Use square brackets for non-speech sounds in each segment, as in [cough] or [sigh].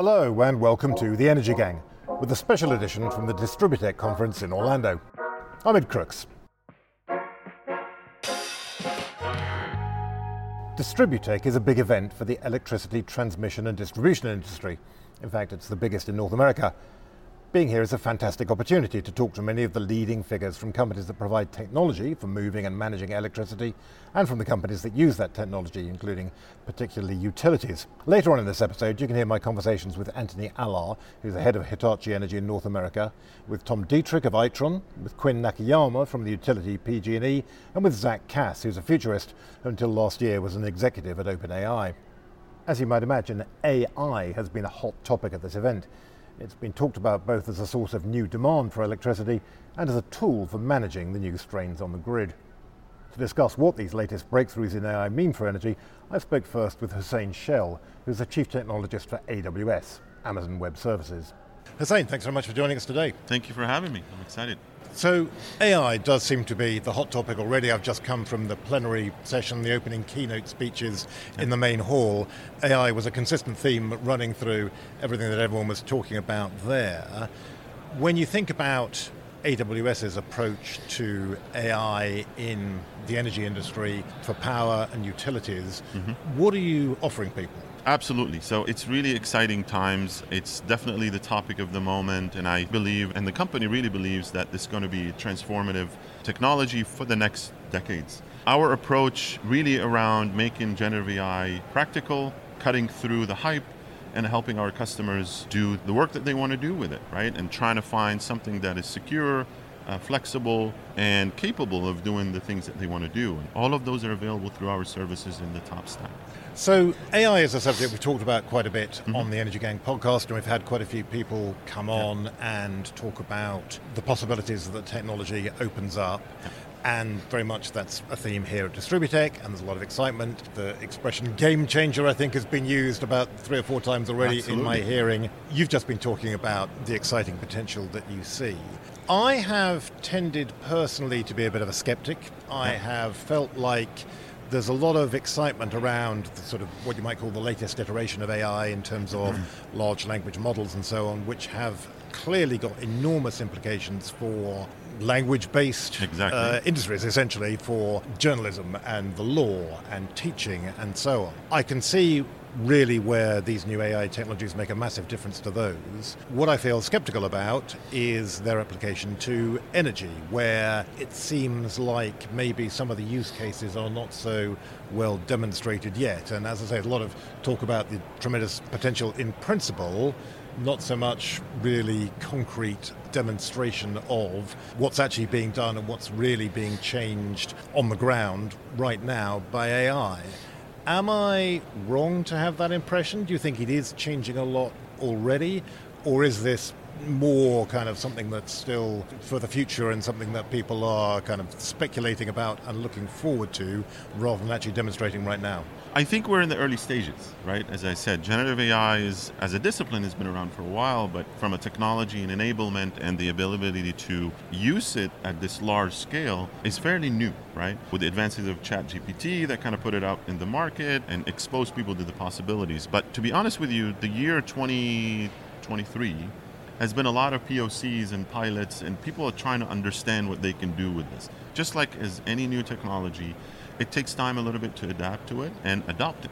Hello, and welcome to The Energy Gang, with a special edition from the Distributech conference in Orlando. I'm Ed Crooks. Distributech is a big event for the electricity transmission and distribution industry. In fact, it's the biggest in North America. Being here is a fantastic opportunity to talk to many of the leading figures from companies that provide technology for moving and managing electricity, and from the companies that use that technology, including particularly utilities. Later on in this episode, you can hear my conversations with Anthony Allard, who's the head of Hitachi Energy in North America, with Tom Dietrich of Itron, with Quinn Nakayama from the utility PG&E, and with Zack Kass, who's a futurist who until last year was an executive at OpenAI. As you might imagine, AI has been a hot topic at this event. It's been talked about both as a source of new demand for electricity and as a tool for managing the new strains on the grid. To discuss what these latest breakthroughs in AI mean for energy, I spoke first with Hussein Shel, who's the Chief Technologist for AWS, Amazon Web Services. Hussein, thanks very much for joining us today. Thank you for having me. I'm excited. So, AI does seem to be the hot topic already. I've just come from the plenary session, the opening keynote speeches in the main hall. AI was a consistent theme running through everything that everyone was talking about there. When you think about AWS's approach to AI in the energy industry for power and utilities, mm-hmm. what are you offering people? Absolutely. So it's really exciting times. It's definitely the topic of the moment, and I believe, and the company really believes, that this is going to be transformative technology for the next decades. Our approach really around making generative AI practical, cutting through the hype, and helping our customers do the work that they want to do with it, right? And trying to find something that is secure, uh, flexible, and capable of doing the things that they want to do. And all of those are available through our services in the top stack. So, AI is a subject we've talked about quite a bit mm-hmm. on the Energy Gang podcast, and we've had quite a few people come on yeah. and talk about the possibilities that technology opens up. Yeah. And very much that's a theme here at Distributech, and there's a lot of excitement. The expression game changer, I think, has been used about three or four times already Absolutely. in my hearing. You've just been talking about the exciting potential that you see. I have tended personally to be a bit of a skeptic. I have felt like there's a lot of excitement around the sort of what you might call the latest iteration of AI in terms of mm-hmm. large language models and so on, which have clearly got enormous implications for language based exactly. uh, industries, essentially, for journalism and the law and teaching and so on. I can see really where these new AI technologies make a massive difference to those. What I feel skeptical about is their application to energy, where it seems like maybe some of the use cases are not so well demonstrated yet. And as I say, a lot of talk about the tremendous potential in principle, not so much really concrete demonstration of what's actually being done and what's really being changed on the ground right now by AI. Am I wrong to have that impression? Do you think it is changing a lot already? Or is this more kind of something that's still for the future and something that people are kind of speculating about and looking forward to rather than actually demonstrating right now? I think we're in the early stages, right? As I said, generative AI is, as a discipline, has been around for a while, but from a technology and enablement and the ability to use it at this large scale is fairly new, right? With the advances of ChatGPT that kind of put it out in the market and expose people to the possibilities. But to be honest with you, the year 2023 has been a lot of POCs and pilots, and people are trying to understand what they can do with this. Just like as any new technology, it takes time a little bit to adapt to it and adopt it.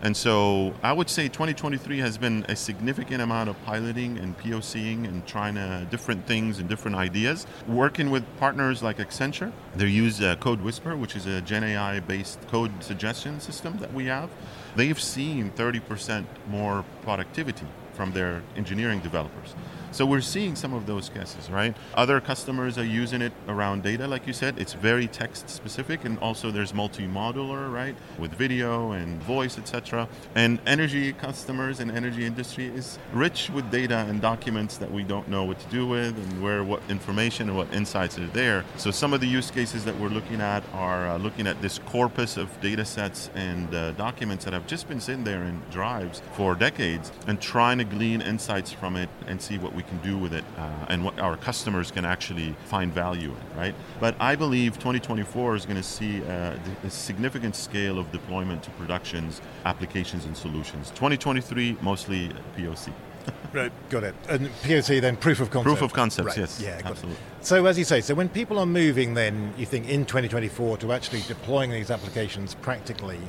And so I would say 2023 has been a significant amount of piloting and POCing and trying different things and different ideas. Working with partners like Accenture, they use uh, Code Whisper, which is a Gen AI based code suggestion system that we have. They've seen 30% more productivity from their engineering developers. So we're seeing some of those cases, right? Other customers are using it around data, like you said. It's very text specific, and also there's multi-modular, right, with video and voice, etc. And energy customers and energy industry is rich with data and documents that we don't know what to do with, and where what information and what insights are there. So some of the use cases that we're looking at are uh, looking at this corpus of data sets and uh, documents that have just been sitting there in drives for decades, and trying to glean insights from it and see what we can do with it uh, and what our customers can actually find value in, right? But I believe 2024 is going to see a, a significant scale of deployment to productions, applications, and solutions. 2023, mostly POC. [laughs] right, got it. And POC then proof of concept. Proof of concept, right. yes. Yeah, absolutely. It. So as you say, so when people are moving then, you think in 2024 to actually deploying these applications practically,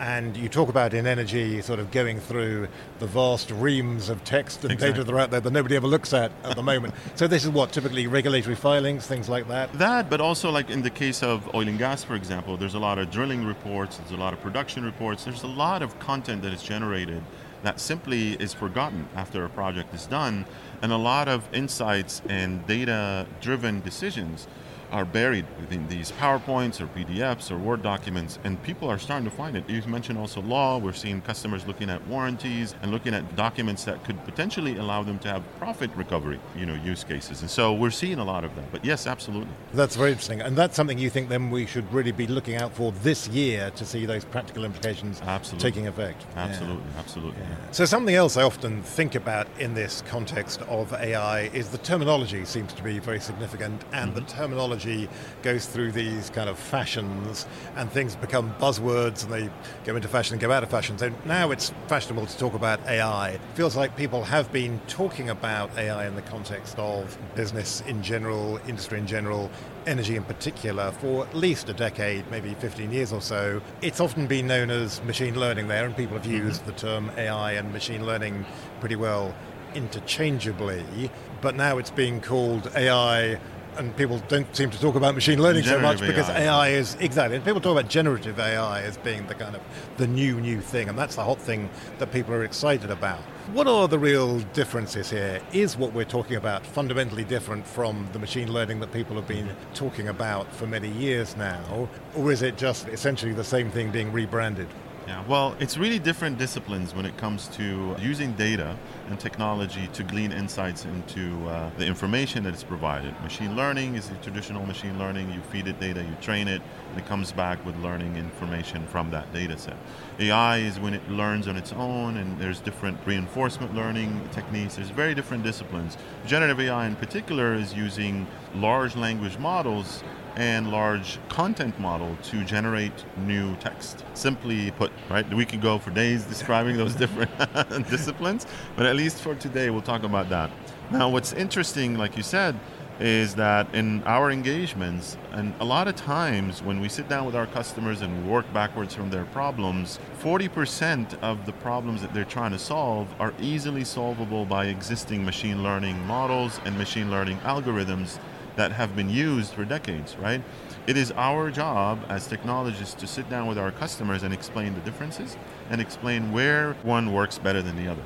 and you talk about in energy sort of going through the vast reams of text and exactly. data that are out there that nobody ever looks at at the moment. [laughs] So this is what typically regulatory filings, things like that. That, but also like in the case of oil and gas, for example, there's a lot of drilling reports, there's a lot of production reports, there's a lot of content that is generated that simply is forgotten after a project is done, and a lot of insights and data-driven decisions are buried within these PowerPoints or PDFs or Word documents, and people are starting to find it. You mentioned also law. We're seeing customers looking at warranties and looking at documents that could potentially allow them to have profit recovery, you know, use cases. And so we're seeing a lot of that. But yes, absolutely. That's very interesting, and that's something you think then we should really be looking out for this year to see those practical implications absolutely. taking effect. Absolutely, yeah. absolutely. Yeah. So something else I often think about in this context of AI is the terminology seems to be very significant, and mm-hmm. the terminology technology goes through these kind of fashions and things become buzzwords and they go into fashion and go out of fashion. So now it's fashionable to talk about AI. It feels like people have been talking about AI in the context of business in general, industry in general, energy in particular for at least a decade, maybe 15 years or so. It's often been known as machine learning there, and people have mm-hmm. used the term AI and machine learning pretty well interchangeably, but now it's being called AI and people don't seem to talk about machine learning so much because AI. AI is exactly. And people talk about generative AI as being the kind of the new new thing, and that's the hot thing that people are excited about. What are the real differences here? Is what we're talking about fundamentally different from the machine learning that people have been talking about for many years now, or is it just essentially the same thing being rebranded? Yeah, well, it's really different disciplines when it comes to using data and technology to glean insights into uh, the information that is provided. Machine learning is the traditional machine learning. You feed it data, you train it, and it comes back with learning information from that data set. AI is when it learns on its own, and there's different reinforcement learning techniques. There's very different disciplines. Generative AI in particular is using large language models and large content model to generate new text. Simply put, right? We could go for days describing those [laughs] different [laughs] disciplines, but at least for today, we'll talk about that. Now, what's interesting, like you said, is that in our engagements, and a lot of times when we sit down with our customers and work backwards from their problems, 40% of the problems that they're trying to solve are easily solvable by existing machine learning models and machine learning algorithms that have been used for decades, right? It is our job as technologists to sit down with our customers and explain the differences and explain where one works better than the other.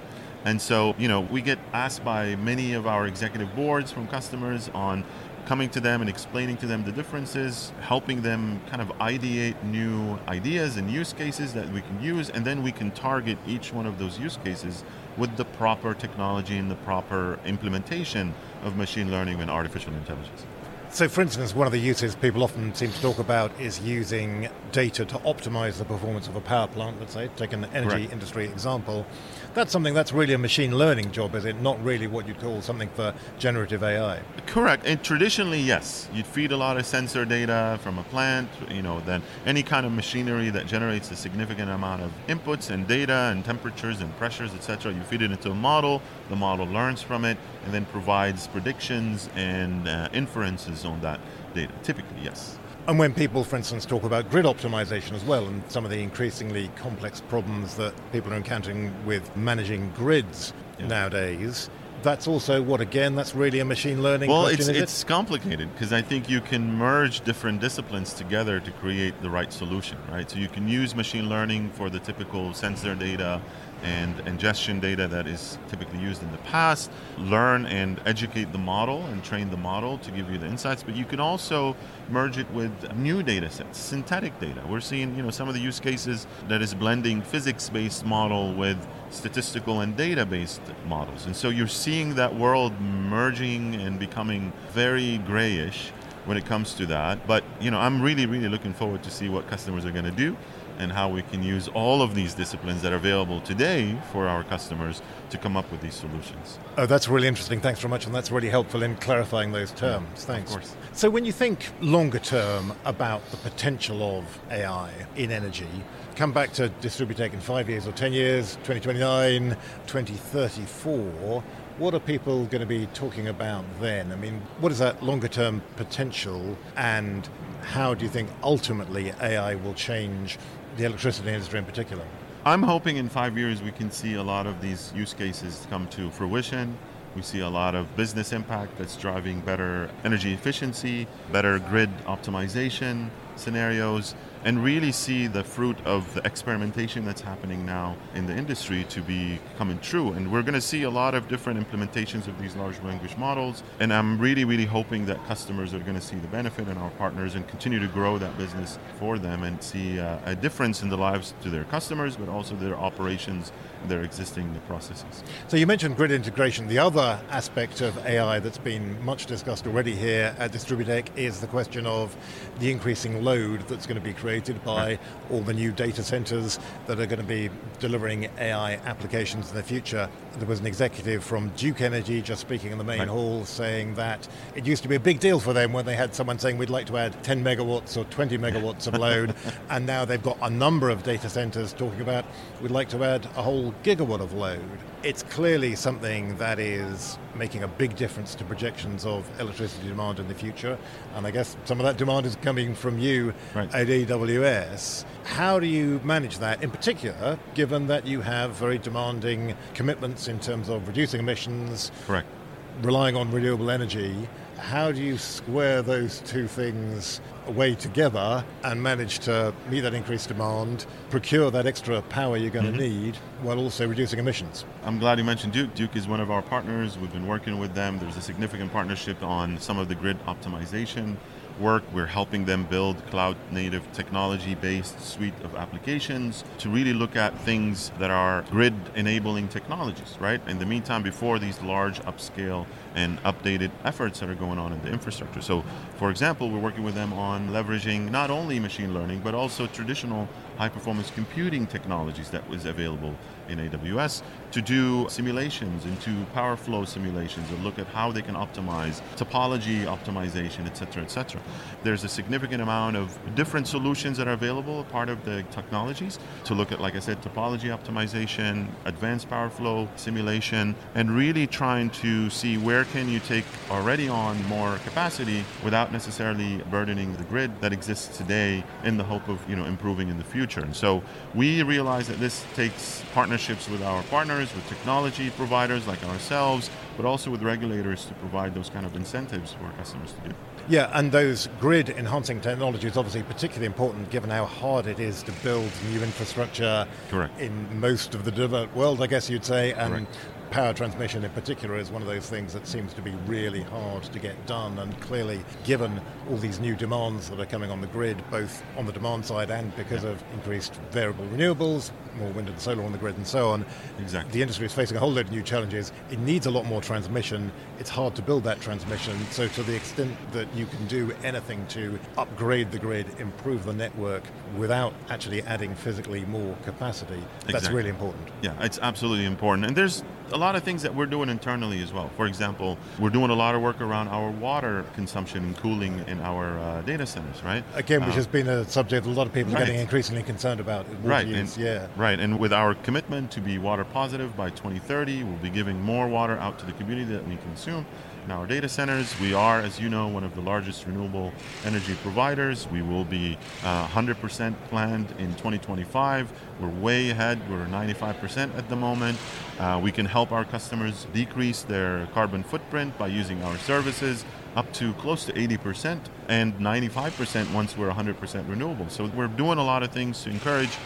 And so, you know, we get asked by many of our executive boards from customers on coming to them and explaining to them the differences, helping them kind of ideate new ideas and use cases that we can use, and then we can target each one of those use cases with the proper technology and the proper implementation of machine learning and artificial intelligence. So, for instance, one of the uses people often seem to talk about is using data to optimize the performance of a power plant, let's say, take an energy Correct. industry example. That's something that's really a machine learning job, is it? Not really what you'd call something for generative AI. Correct. And traditionally, yes. You'd feed a lot of sensor data from a plant, you know, then any kind of machinery that generates a significant amount of inputs and data and temperatures and pressures, etc. You feed it into a model, the model learns from it, and then provides predictions and uh, inferences on that data. Typically, yes. And when people, for instance, talk about grid optimization as well, and some of the increasingly complex problems that people are encountering with managing grids yeah. nowadays, that's also what again that's really a machine learning well question, it's, it's complicated because i think you can merge different disciplines together to create the right solution right so you can use machine learning for the typical sensor data and ingestion data that is typically used in the past, learn and educate the model and train the model to give you the insights, but you can also merge it with new data sets, synthetic data. We're seeing, you know, some of the use cases that is blending physics-based model with statistical and data-based models. And so you're seeing that world merging and becoming very grayish when it comes to that. But, you know, I'm really, really looking forward to see what customers are going to do and how we can use all of these disciplines that are available today for our customers to come up with these solutions. Oh, that's really interesting. Thanks very much, and that's really helpful in clarifying those terms. Yeah, Thanks. Of course. So, when you think longer term about the potential of AI in energy, come back to Distributech in five years or 10 years, 2029, 2034, what are people going to be talking about then? I mean, what is that longer term potential and how do you think ultimately AI will change the electricity industry in particular? I'm hoping in five years we can see a lot of these use cases come to fruition. We see a lot of business impact that's driving better energy efficiency, better grid optimization scenarios, and really see the fruit of the experimentation that's happening now in the industry to be coming true. And we're going to see a lot of different implementations of these large language models. And I'm really, really hoping that customers are going to see the benefit and our partners and continue to grow that business for them and see uh, a difference in the lives to their customers, but also their operations their existing processes. So you mentioned grid integration. The other aspect of AI that's been much discussed already here at Distributech is the question of the increasing load that's going to be created by all the new data centers that are going to be delivering AI applications in the future. There was an executive from Duke Energy just speaking in the main right. hall saying that it used to be a big deal for them when they had someone saying we'd like to add 10 megawatts or 20 megawatts of [laughs] load, and now they've got a number of data centers talking about we'd like to add a whole gigawatt of load. It's clearly something that is making a big difference to projections of electricity demand in the future. And I guess some of that demand is coming from you right. at AWS. How do you manage that, in particular, given that you have very demanding commitments in terms of reducing emissions, Correct. relying on renewable energy? How do you square those two things away together and manage to meet that increased demand, procure that extra power you're going mm-hmm. to need, while also reducing emissions? I'm glad you mentioned Duke. Duke is one of our partners. We've been working with them. There's a significant partnership on some of the grid optimization work. We're helping them build cloud native technology based suite of applications to really look at things that are grid enabling technologies, right? In the meantime, before these large upscale and updated efforts that are going on in the infrastructure. So, for example, we're working with them on leveraging not only machine learning, but also traditional high performance computing technologies that was available in AWS to do simulations into power flow simulations and look at how they can optimize topology optimization, et cetera, et cetera. There's a significant amount of different solutions that are available, part of the technologies, to look at, like I said, topology optimization, advanced power flow simulation, and really trying to see where can you take already on more capacity without necessarily burdening the grid that exists today in the hope of you know improving in the future. And so we realize that this takes partnerships with our partners, with technology providers like ourselves, but also with regulators to provide those kind of incentives for customers to do. Yeah, and those grid enhancing technologies obviously particularly important given how hard it is to build new infrastructure Correct. in most of the developed world, I guess you'd say, and Correct power transmission in particular is one of those things that seems to be really hard to get done. And clearly, given all these new demands that are coming on the grid, both on the demand side and because of increased variable renewables, more wind and solar on the grid, and so on, exactly. the industry is facing a whole load of new challenges. It needs a lot more transmission. It's hard to build that transmission. So, to the extent that you can do anything to upgrade the grid, improve the network without actually adding physically more capacity, exactly. that's really important. Yeah, it's absolutely important. And there's a lot of things that we're doing internally as well. For example, we're doing a lot of work around our water consumption and cooling in our uh, data centers, right? Again, which uh, has been a subject a lot of people right. are getting increasingly concerned about. right, use, and, yeah. Right, and with our commitment to be water positive by 2030, we'll be giving more water out to the community that we consume our data centers. We are, as you know, one of the largest renewable energy providers. We will be uh, 100% planned in 2025. We're way ahead. We're 95% at the moment. Uh, we can help our customers decrease their carbon footprint by using our services up to close to 80% and 95% once we're 100% renewable. So we're doing a lot of things to encourage.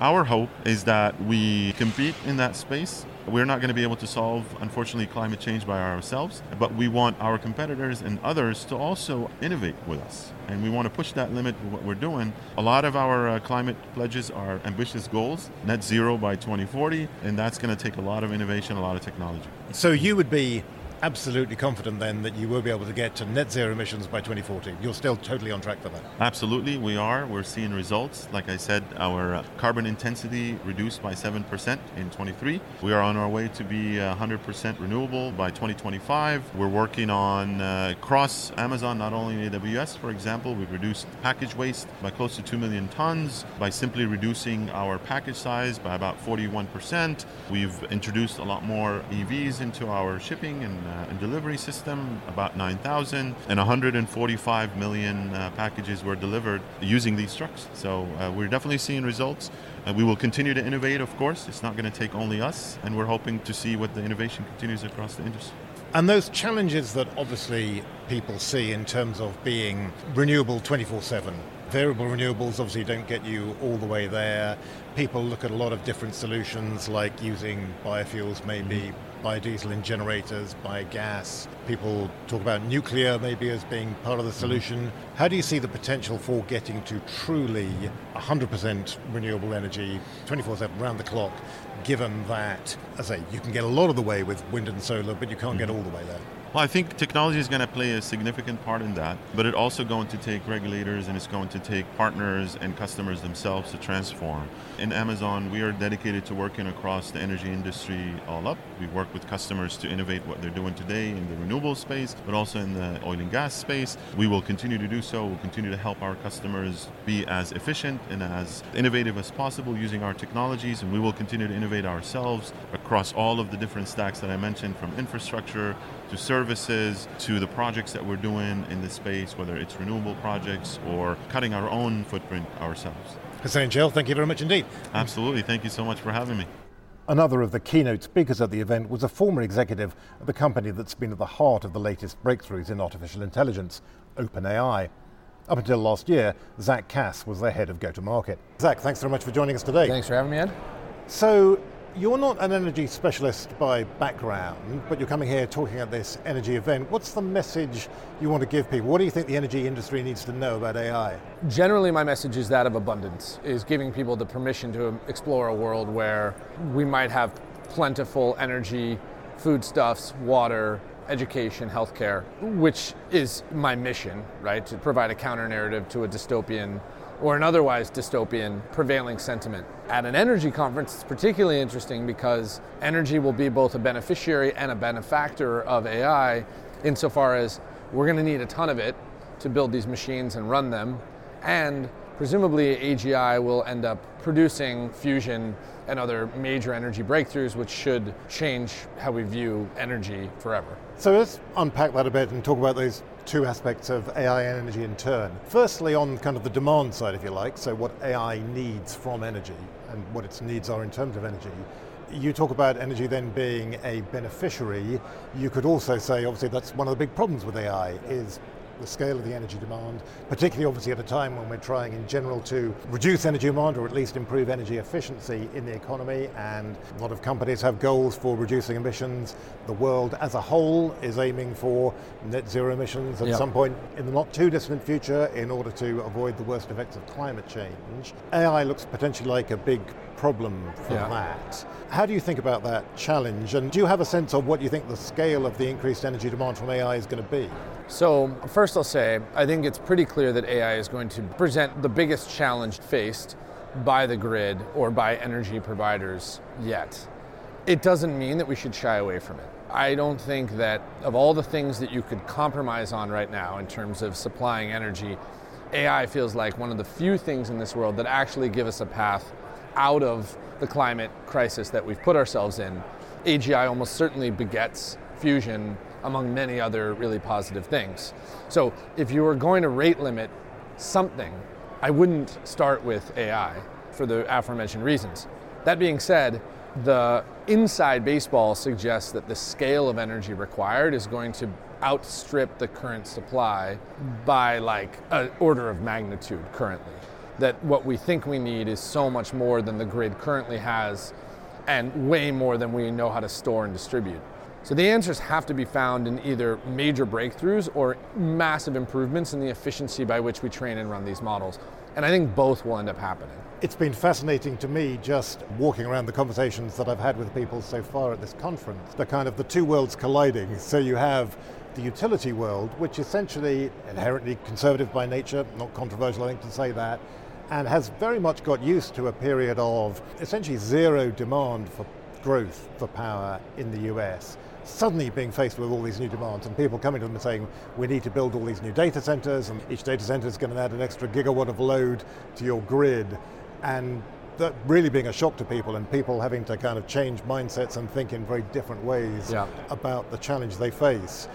Our hope is that we compete in that space we're not going to be able to solve, unfortunately, climate change by ourselves, but we want our competitors and others to also innovate with us. And we want to push that limit with what we're doing. A lot of our uh, climate pledges are ambitious goals, net zero by 2040, and that's going to take a lot of innovation, a lot of technology. So you would be absolutely confident then that you will be able to get to net zero emissions by 2040. You're still totally on track for that. Absolutely, we are. We're seeing results. Like I said, our uh, carbon intensity reduced by 7% in 23. We are on our way to be 100% renewable by 2025. We're working on uh, across Amazon, not only in AWS, for example, we've reduced package waste by close to 2 million tons by simply reducing our package size by about 41%. We've introduced a lot more EVs into our shipping and, uh, and delivery system, about 9,000, and 145 million uh, packages were delivered using these trucks. So uh, we're definitely seeing results. Uh, we will continue to innovate, of course. It's not going to take only us, and we're hoping to see what the innovation continues across the industry. And those challenges that obviously people see in terms of being renewable 24 7. Variable renewables obviously don't get you all the way there. People look at a lot of different solutions like using biofuels, maybe biodiesel in generators, biogas. People talk about nuclear maybe as being part of the mm-hmm. solution. How do you see the potential for getting to truly 100% renewable energy 24 7 round the clock, given that, as I say, you can get a lot of the way with wind and solar, but you can't get mm-hmm. all the way there? Well, I think technology is going to play a significant part in that, but it's also going to take regulators and it's going to take partners and customers themselves to transform. In Amazon, we are dedicated to working across the energy industry all up. We work with customers to innovate what they're doing today in the renewable space, but also in the oil and gas space. We will continue to do so. We'll continue to help our customers be as efficient and as innovative as possible using our technologies, and we will continue to innovate ourselves across all of the different stacks that I mentioned, from infrastructure to services to the projects that we're doing in this space, whether it's renewable projects or cutting our own footprint ourselves. Hussein Shel, thank you very much indeed. Absolutely. Thank you so much for having me. Another of the keynote speakers at the event was a former executive of the company that's been at the heart of the latest breakthroughs in artificial intelligence, OpenAI. Up until last year, Zack Kass was the head of go to market. Zack, thanks very much for joining us today. Thanks for having me, Ed. So, you're not an energy specialist by background, but you're coming here talking at this energy event. What's the message you want to give people? What do you think the energy industry needs to know about AI? Generally, my message is that of abundance, is giving people the permission to explore a world where we might have plentiful energy, foodstuffs, water, education, healthcare, which is my mission, right? To provide a counter narrative to a dystopian or an otherwise dystopian prevailing sentiment. At an energy conference, it's particularly interesting because energy will be both a beneficiary and a benefactor of AI insofar as we're going to need a ton of it to build these machines and run them. And presumably, AGI will end up producing fusion and other major energy breakthroughs, which should change how we view energy forever. So let's unpack that a bit and talk about those two aspects of AI and energy in turn. Firstly, on kind of the demand side, if you like, so what AI needs from energy and what its needs are in terms of energy. You talk about energy then being a beneficiary. You could also say, obviously, that's one of the big problems with AI is the scale of the energy demand, particularly obviously at a time when we're trying in general to reduce energy demand or at least improve energy efficiency in the economy and a lot of companies have goals for reducing emissions. The world as a whole is aiming for net zero emissions at yep. some point in the not too distant future in order to avoid the worst effects of climate change. AI looks potentially like a big problem for yeah. that. How do you think about that challenge? And do you have a sense of what you think the scale of the increased energy demand from AI is going to be? So, first I'll say, I think it's pretty clear that AI is going to present the biggest challenge faced by the grid or by energy providers yet. It doesn't mean that we should shy away from it. I don't think that of all the things that you could compromise on right now in terms of supplying energy, AI feels like one of the few things in this world that actually give us a path out of the climate crisis that we've put ourselves in. AGI almost certainly begets fusion among many other really positive things. So if you were going to rate limit something, I wouldn't start with AI for the aforementioned reasons. That being said, the inside baseball suggests that the scale of energy required is going to outstrip the current supply by like an order of magnitude currently that what we think we need is so much more than the grid currently has and way more than we know how to store and distribute. So the answers have to be found in either major breakthroughs or massive improvements in the efficiency by which we train and run these models. And I think both will end up happening. It's been fascinating to me just walking around the conversations that I've had with people so far at this conference. The kind of the two worlds colliding. So you have the utility world, which essentially inherently conservative by nature, not controversial I think to say that, and has very much got used to a period of essentially zero demand for growth for power in the US suddenly being faced with all these new demands and people coming to them and saying, we need to build all these new data centers and each data center is going to add an extra gigawatt of load to your grid. And that really being a shock to people and people having to kind of change mindsets and think in very different ways yeah. about the challenge they face.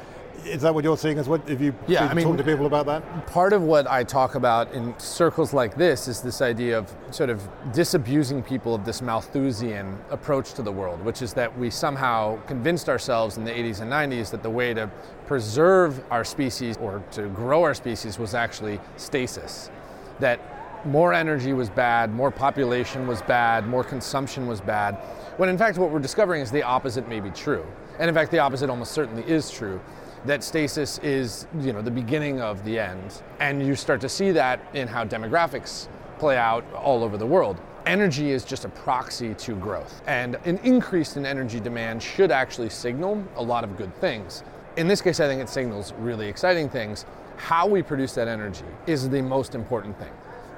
Is that what you're seeing as well? Have you yeah, I mean, talking to people about that? Part of what I talk about in circles like this is this idea of sort of disabusing people of this Malthusian approach to the world, which is that we somehow convinced ourselves in the 80s and 90s that the way to preserve our species or to grow our species was actually stasis. That more energy was bad, more population was bad, more consumption was bad, when in fact what we're discovering is the opposite may be true. And in fact, the opposite almost certainly is true that stasis is you know the beginning of the end. And you start to see that in how demographics play out all over the world. Energy is just a proxy to growth. And an increase in energy demand should actually signal a lot of good things. In this case i think it signals really exciting things. How we produce that energy is the most important thing.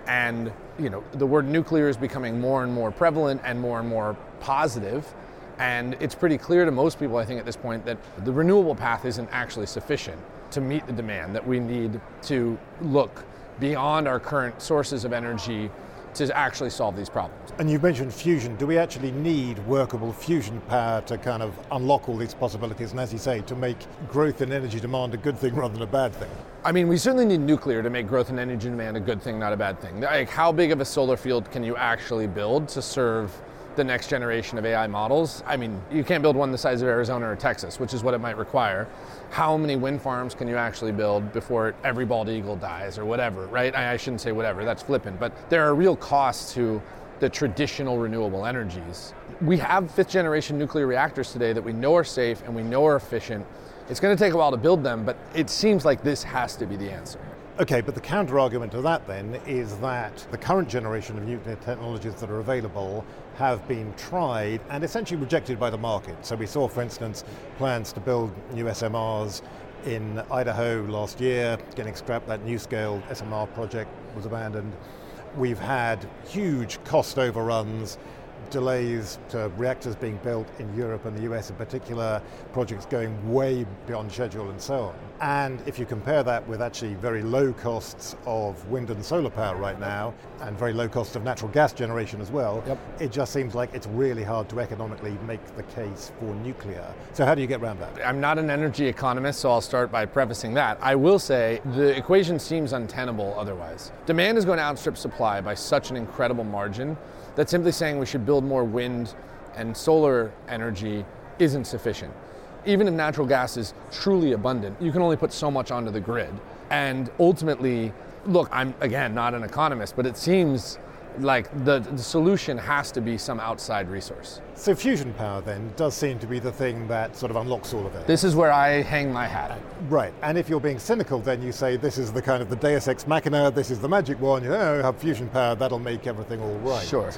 And you know the word nuclear is becoming more and more prevalent and more and more positive and it's pretty clear to most people, I think, at this point, that the renewable path isn't actually sufficient to meet the demand, that we need to look beyond our current sources of energy to actually solve these problems. And you mentioned fusion. Do we actually need workable fusion power to kind of unlock all these possibilities and, as you say, to make growth in energy demand a good thing rather than a bad thing? I mean, we certainly need nuclear to make growth in energy demand a good thing, not a bad thing. Like, how big of a solar field can you actually build to serve the next generation of AI models. I mean, you can't build one the size of Arizona or Texas, which is what it might require. How many wind farms can you actually build before every bald eagle dies or whatever, right? I, I shouldn't say whatever, that's flippant, but there are real costs to the traditional renewable energies. We have fifth generation nuclear reactors today that we know are safe and we know are efficient. It's going to take a while to build them, but it seems like this has to be the answer. Okay, but the counter argument to that then is that the current generation of nuclear technologies that are available have been tried and essentially rejected by the market. So we saw, for instance, plans to build new SMRs in Idaho last year, getting scrapped, that NuScale SMR project was abandoned. We've had huge cost overruns delays to reactors being built in Europe and the US in particular, projects going way beyond schedule and so on. And if you compare that with actually very low costs of wind and solar power right now, and very low costs of natural gas generation as well, yep. it just seems like it's really hard to economically make the case for nuclear. So how do you get around that? I'm not an energy economist, so I'll start by prefacing that. I will say the equation seems untenable otherwise. Demand is going to outstrip supply by such an incredible margin that simply saying we should build more wind and solar energy isn't sufficient. Even if natural gas is truly abundant, you can only put so much onto the grid. And ultimately, look, I'm again not an economist, but it seems like the, the, solution has to be some outside resource. So fusion power then does seem to be the thing that sort of unlocks all of it. This is where I hang my hat. Right, and if you're being cynical, then you say this is the kind of the Deus ex machina, this is the magic one. You know, have fusion power, that'll make everything all right. Sure.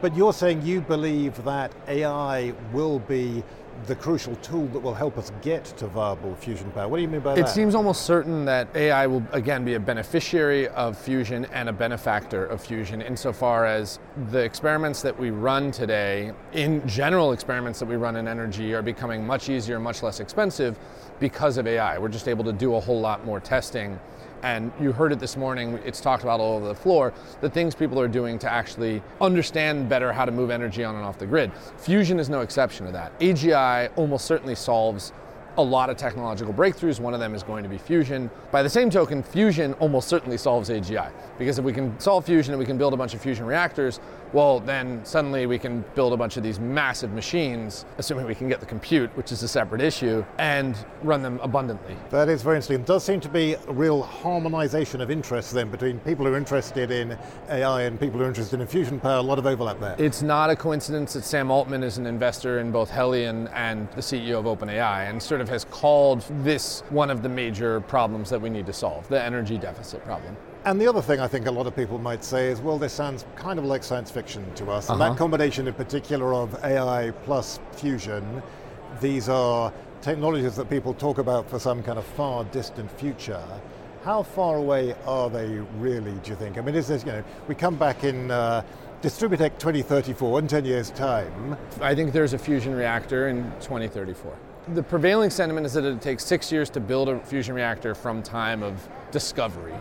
But you're saying you believe that AI will be the crucial tool that will help us get to viable fusion power. What do you mean by it that? It seems almost certain that AI will again be a beneficiary of fusion and a benefactor of fusion insofar as the experiments that we run today, in general experiments that we run in energy, are becoming much easier, much less expensive because of AI. We're just able to do a whole lot more testing and you heard it this morning, it's talked about all over the floor, the things people are doing to actually understand better how to move energy on and off the grid. Fusion is no exception to that. AGI almost certainly solves a lot of technological breakthroughs. One of them is going to be fusion. By the same token, fusion almost certainly solves AGI. Because if we can solve fusion and we can build a bunch of fusion reactors, well, then suddenly we can build a bunch of these massive machines, assuming we can get the compute, which is a separate issue, and run them abundantly. That is very interesting. It does seem to be a real harmonization of interests then between people who are interested in AI and people who are interested in fusion power, a lot of overlap there. It's not a coincidence that Sam Altman is an investor in both Helion and the CEO of OpenAI, and sort of has called this one of the major problems that we need to solve, the energy deficit problem. And the other thing I think a lot of people might say is, well, this sounds kind of like science fiction to us. Uh-huh. that combination in particular of AI plus fusion, these are technologies that people talk about for some kind of far distant future. How far away are they really, do you think? I mean, is this, you know, we come back in uh, Distributech 2034 in 10 years' time. I think there's a fusion reactor in 2034. The prevailing sentiment is that it takes six years to build a fusion reactor from time of discovery.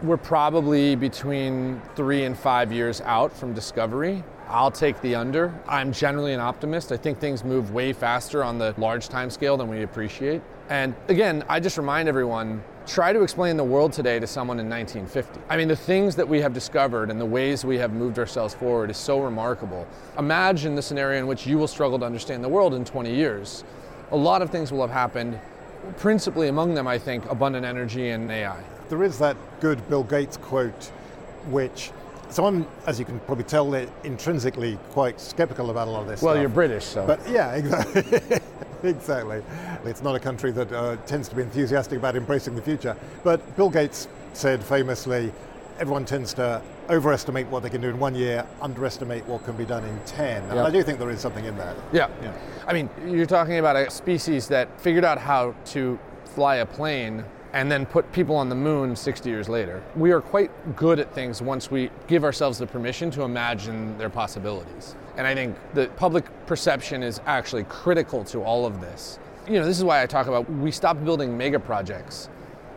We're probably between three and five years out from discovery. I'll take the under. I'm generally an optimist. I think things move way faster on the large time scale than we appreciate. And again, I just remind everyone try to explain the world today to someone in 1950. I mean, the things that we have discovered and the ways we have moved ourselves forward is so remarkable. Imagine the scenario in which you will struggle to understand the world in 20 years. A lot of things will have happened, principally among them, I think, abundant energy and AI. There is that good Bill Gates quote, which, so I'm, as you can probably tell, intrinsically quite skeptical about a lot of this Well, stuff. you're British, so. But yeah, exactly. [laughs] exactly. It's not a country that uh, tends to be enthusiastic about embracing the future. But Bill Gates said famously, everyone tends to overestimate what they can do in one year, underestimate what can be done in 10. And Yeah. I do think there is something in that. Yeah. Yeah. I mean, you're talking about a species that figured out how to fly a plane and then put people on the moon 60 years later. We are quite good at things once we give ourselves the permission to imagine their possibilities. And I think the public perception is actually critical to all of this. You know, this is why I talk about we stopped building mega projects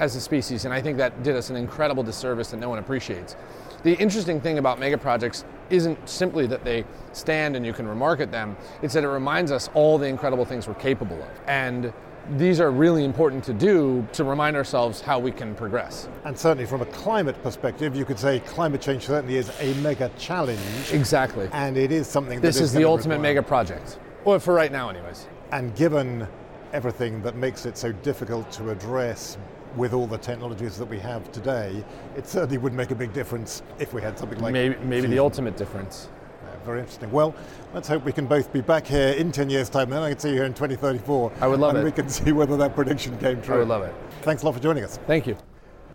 as a species, and I think that did us an incredible disservice that no one appreciates. The interesting thing about mega projects isn't simply that they stand and you can remark at them, it's that it reminds us all the incredible things we're capable of. And these are really important to do to remind ourselves how we can progress. And certainly from a climate perspective, you could say climate change certainly is a mega challenge. Exactly. And it is something that This is the ultimate require- mega project. Well, for right now, anyways. And given everything that makes it so difficult to address with all the technologies that we have today, it certainly would make a big difference if we had something like maybe maybe the ultimate difference. Yeah, very interesting. Well, let's hope we can both be back here in 10 years' time. Then I can see you here in 2034. I would love and it. And we can [laughs] see whether that prediction came true. I would love it. Thanks a lot for joining us. Thank you.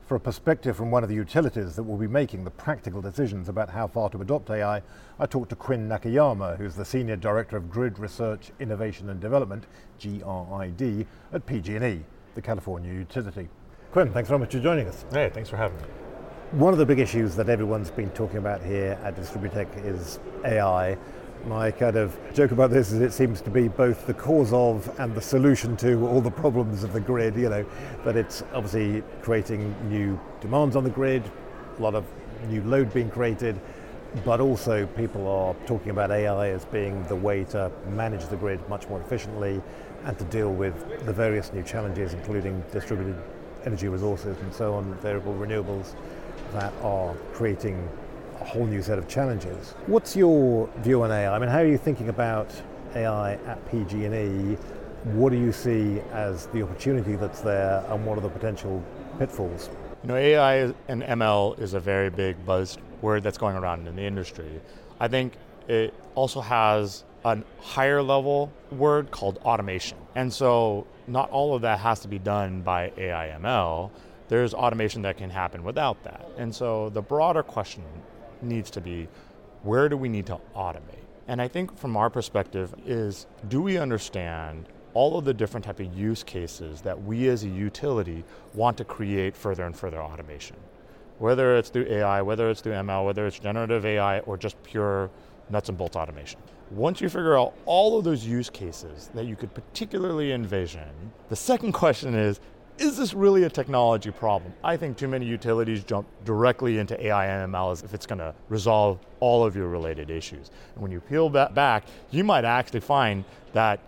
For a perspective from one of the utilities that will be making the practical decisions about how far to adopt AI, I talked to Quinn Nakayama, who's the Senior Director of Grid Research, Innovation and Development, GRID, at PG&E, the California utility. Quinn, thanks very much for joining us. Hey, thanks for having me. One of the big issues that everyone's been talking about here at Distributech is AI. My kind of joke about this is it seems to be both the cause of and the solution to all the problems of the grid, you know, that it's obviously creating new demands on the grid, a lot of new load being created, but also people are talking about AI as being the way to manage the grid much more efficiently and to deal with the various new challenges, including distributed energy resources and so on, variable renewables that are creating a whole new set of challenges. What's your view on AI? I mean, how are you thinking about AI at PG&E? What do you see as the opportunity that's there, and what are the potential pitfalls? You know, AI and ML is a very big buzzword that's going around in the industry. I think it also has a higher level word called automation. And so not all of that has to be done by AI ML. There's automation that can happen without that. And so the broader question needs to be where do we need to automate? And I think from our perspective is do we understand all of the different type of use cases that we as a utility want to create further and further automation? Whether it's through AI, whether it's through ML, whether it's generative AI or just pure nuts and bolts automation. Once you figure out all of those use cases that you could particularly envision, the second question is is this really a technology problem? I think too many utilities jump directly into AI and ML as if it's going to resolve all of your related issues. And when you peel that back, you might actually find that,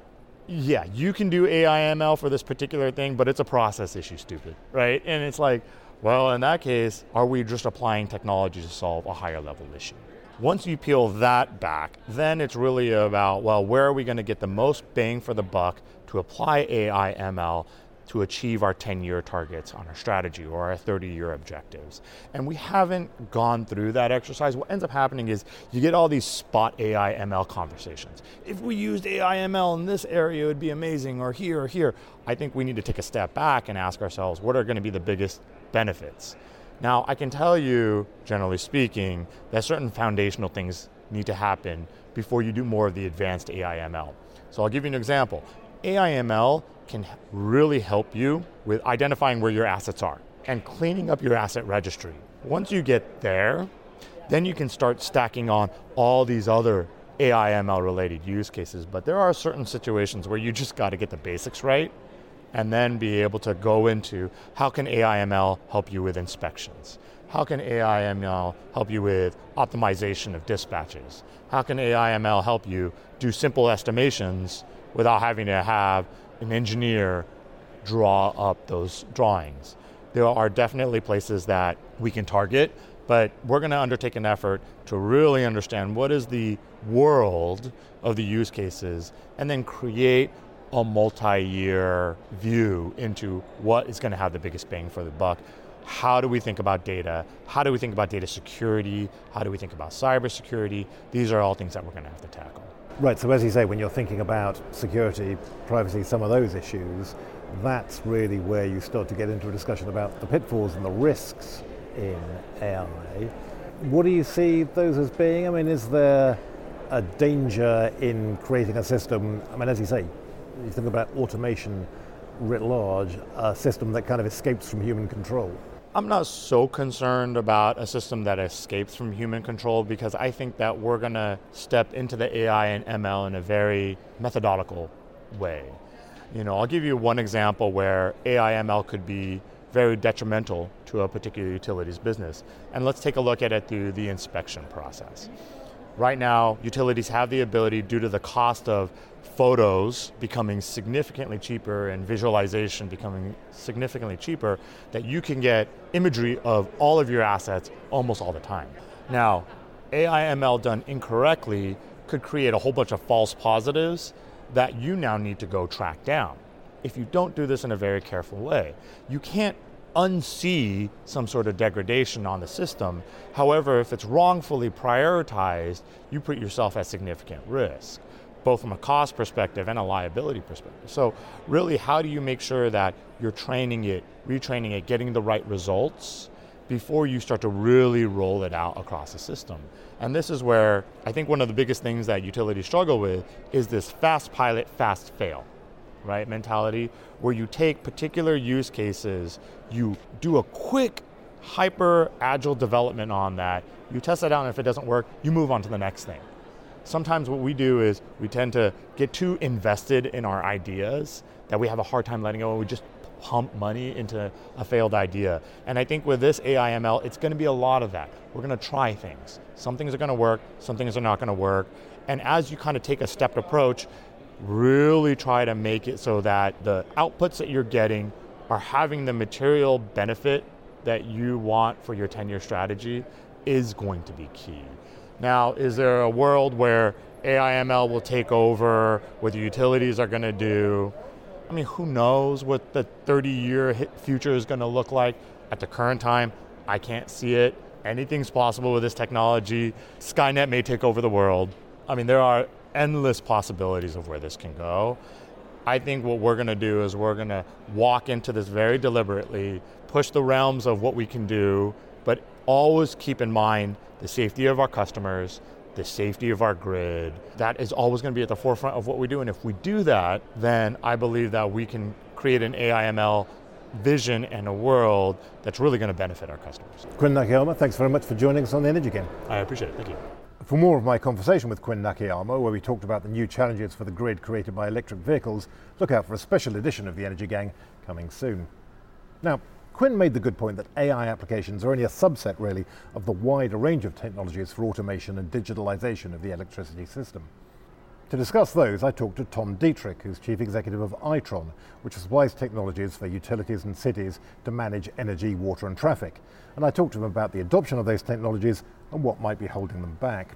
yeah, you can do AI ML for this particular thing, but it's a process issue, stupid, right? And it's like, well, in that case, are we just applying technology to solve a higher level issue? Once you peel that back, then it's really about, well, where are we going to get the most bang for the buck to apply AI ML to achieve our 10 year targets on our strategy or our 30 year objectives. And we haven't gone through that exercise. What ends up happening is you get all these spot AI ML conversations. If we used AI ML in this area, it would be amazing, or here or here. I think we need to take a step back and ask ourselves what are going to be the biggest benefits. Now, I can tell you, generally speaking, that certain foundational things need to happen before you do more of the advanced AI/ML. So I'll give you an example. AI/ML can really help you with identifying where your assets are and cleaning up your asset registry. Once you get there, then you can start stacking on all these other AI ML related use cases. But there are certain situations where you just got to get the basics right and then be able to go into how can AIML help you with inspections? How can AIML help you with optimization of dispatches? How can AIML help you do simple estimations without having to have an engineer draw up those drawings? There are definitely places that we can target, but we're going to undertake an effort to really understand what is the world of the use cases and then create a multi-year view into what is going to have the biggest bang for the buck. How do we think about data? How do we think about data security? How do we think about cybersecurity? These are all things that we're going to have to tackle. Right, so as you say, when you're thinking about security, privacy, some of those issues, that's really where you start to get into a discussion about the pitfalls and the risks in AI. What do you see those as being? I mean, is there a danger in creating a system? I mean, as you say, you think about automation writ large, a system that kind of escapes from human control. I'm not so concerned about a system that escapes from human control because I think that we're going to step into the AI and ML in a very methodical way. You know, I'll give you one example where AI ML could be very detrimental to a particular utilities business. And let's take a look at it through the inspection process. Right now, utilities have the ability, due to the cost of photos becoming significantly cheaper and visualization becoming significantly cheaper, that you can get imagery of all of your assets almost all the time. Now, AI ML done incorrectly could create a whole bunch of false positives that you now need to go track down. If you don't do this in a very careful way, you can't unsee some sort of degradation on the system. However, if it's wrongfully prioritized, you put yourself at significant risk, both from a cost perspective and a liability perspective. So, really, how do you make sure that you're training it, retraining it, getting the right results before you start to really roll it out across the system? And this is where I think one of the biggest things that utilities struggle with is this fast pilot, fast fail right mentality where you take particular use cases you do a quick hyper agile development on that you test it out and if it doesn't work you move on to the next thing sometimes what we do is we tend to get too invested in our ideas that we have a hard time letting go and we just pump money into a failed idea. And I think with this AIML, it's going to be a lot of that. We're going to try things. Some things are going to work, some things are not going to work. And as you kind of take a stepped approach, really try to make it so that the outputs that you're getting are having the material benefit that you want for your 10 year strategy is going to be key. Now, is there a world where AIML will take over, what the utilities are going to do? I mean, who knows what the 30 year future is going to look like? At the current time, I can't see it. Anything's possible with this technology. Skynet may take over the world. I mean, there are endless possibilities of where this can go. I think what we're going to do is we're going to walk into this very deliberately, push the realms of what we can do, always keep in mind the safety of our customers, the safety of our grid. That is always going to be at the forefront of what we do. And if we do that, then I believe that we can create an AIML vision and a world that's really going to benefit our customers. Quinn Nakayama, thanks very much for joining us on the Energy Gang. I appreciate it. Thank you. For more of my conversation with Quinn Nakayama, where we talked about the new challenges for the grid created by electric vehicles, look out for a special edition of the Energy Gang coming soon. Now, Quinn made the good point that AI applications are only a subset, really, of the wider range of technologies for automation and digitalization of the electricity system. To discuss those, I talked to Tom Deitrich, who's Chief Executive of Itron, which supplies technologies for utilities and cities to manage energy, water, and traffic. And I talked to him about the adoption of those technologies and what might be holding them back.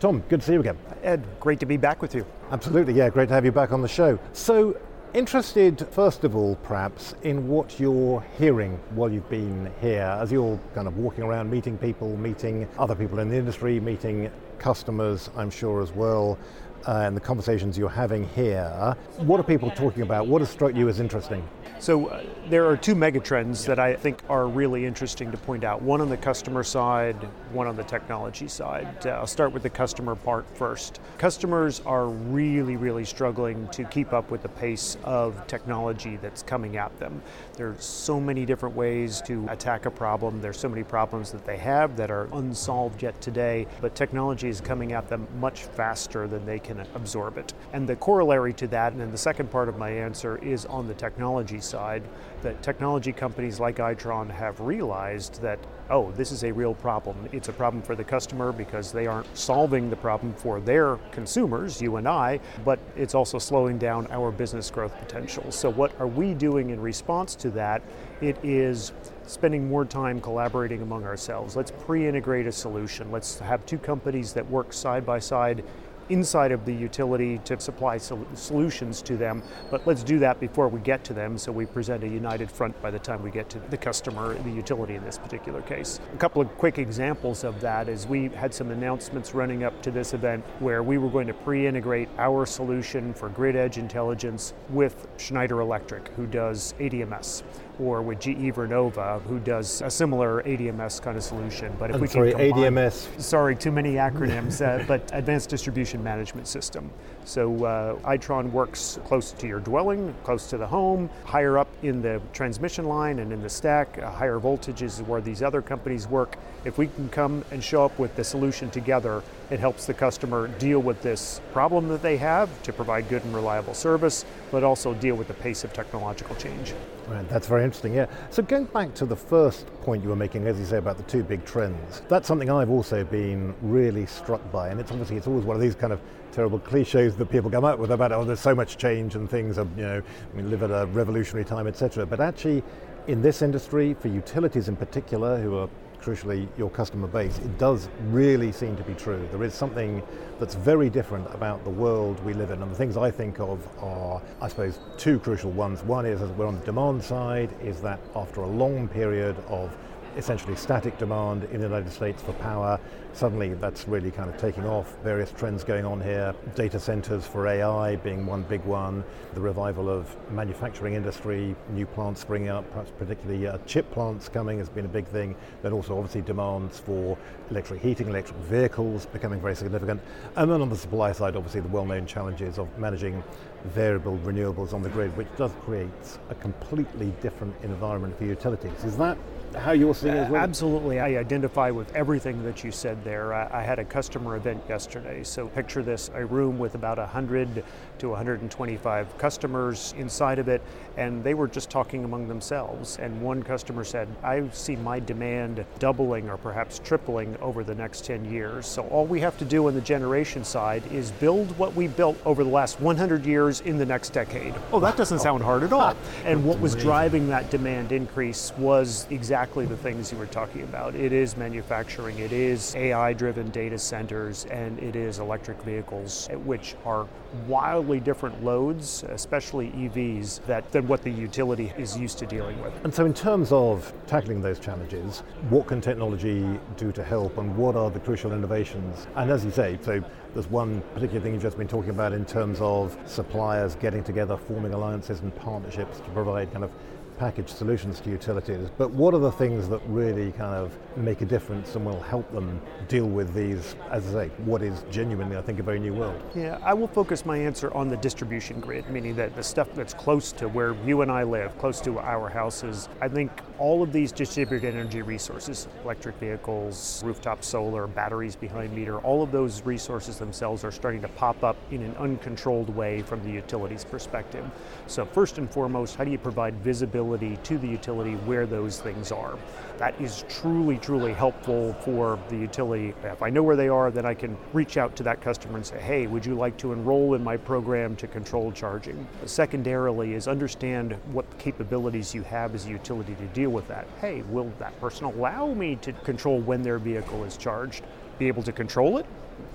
Tom, good to see you again. Ed, great to be back with you. Absolutely, yeah, great to have you back on the show. So, interested, first of all, perhaps, in what you're hearing while you've been here, as you're kind of walking around meeting people, meeting other people in the industry, meeting customers, I'm sure, as well. Uh, and the conversations you're having here, what are people talking about? What has struck you as interesting? So uh, there are two megatrends that I think are really interesting to point out. One on the customer side, one on the technology side. Uh, I'll start with the customer part first. Customers are really, really struggling to keep up with the pace of technology that's coming at them. There's so many different ways to attack a problem. There's so many problems that they have that are unsolved yet today, but technology is coming at them much faster than they can absorb it. And the corollary to that, and then the second part of my answer is on the technology side that technology companies like Itron have realized that, oh, this is a real problem. It's a problem for the customer because they aren't solving the problem for their consumers, you and I, but it's also slowing down our business growth potential. So, what are we doing in response to that? It is spending more time collaborating among ourselves. Let's pre integrate a solution. Let's have two companies that work side by side inside of the utility to supply sol- solutions to them. But let's do that before we get to them so we present a united front by the time we get to the customer, the utility in this particular case. A couple of quick examples of that is we had some announcements running up to this event where we were going to pre integrate our solution for grid edge intelligence with Schneider Electric, who does ADMS or with GE Vernova, who does a similar ADMS kind of solution. But if I'm we sorry, can combine, ADMS. Sorry, too many acronyms, uh, but Advanced Distribution Management System. So uh, Itron works close to your dwelling, close to the home, higher up in the transmission line and in the stack, uh, higher voltages is where these other companies work. If we can come and show up with the solution together, it helps the customer deal with this problem that they have to provide good and reliable service, but also deal with the pace of technological change. Right, that's very interesting, yeah. So going back to the first point you were making, as you say, about the two big trends, that's something I've also been really struck by, and it's obviously, it's always one of these kind of terrible cliches that people come up with about, oh, there's so much change and things are, you know, we live at a revolutionary time, etc. But actually, in this industry, for utilities in particular, who are crucially your customer base, it does really seem to be true. There is something that's very different about the world we live in. And the things I think of are, I suppose, two crucial ones. One is, as we're on the demand side, is that after a long period of essentially static demand in the United States for power. Suddenly that's really kind of taking off. Various trends going on here. Data centers for AI being one big one. The revival of manufacturing industry, new plants springing up, perhaps particularly uh, chip plants coming has been a big thing. Then also obviously demands for electric heating, electric vehicles becoming very significant. And then on the supply side, obviously the well-known challenges of managing variable renewables on the grid, which does create a completely different environment for utilities. Is that how you're seeing it as uh, well? Absolutely. I identify with everything that you said there. I, I, had a customer event yesterday. So picture this a room with about 100 to 125 customers inside of it, and they were just talking among themselves. And one customer said, I see my demand doubling or perhaps tripling over the next 10 years. So all we have to do on the generation side is build what we built over the last 100 years in the next decade. Oh, that doesn't sound hard at all. And what was driving that demand increase was exactly the things you were talking about. It is manufacturing, it is AI driven data centers, and it is electric vehicles, which are wildly different loads, especially EVs, that, than what the utility is used to dealing with. And so, in terms of tackling those challenges, what can technology do to help, and what are the crucial innovations? And as you say, so there's one particular thing you've just been talking about in terms of suppliers getting together, forming alliances and partnerships to provide kind of package solutions to utilities, but what are the things that really kind of make a difference and will help them deal with these, as I say, what is genuinely, I think, a very new world? Yeah, I will focus my answer on the distribution grid, meaning that the stuff that's close to where you and I live, close to our houses. I think all of these distributed energy resources, electric vehicles, rooftop solar, batteries behind meter, all of those resources themselves are starting to pop up in an uncontrolled way from the utilities perspective. So, first and foremost, how do you provide visibility? Visibility to the utility where those things are. That is truly, truly helpful for the utility. If I know where they are, then I can reach out to that customer and say, hey, would you like to enroll in my program to control charging? Secondarily, is understand what capabilities you have as a utility to deal with that. Hey, will that person allow me to control when their vehicle is charged? be able to control it,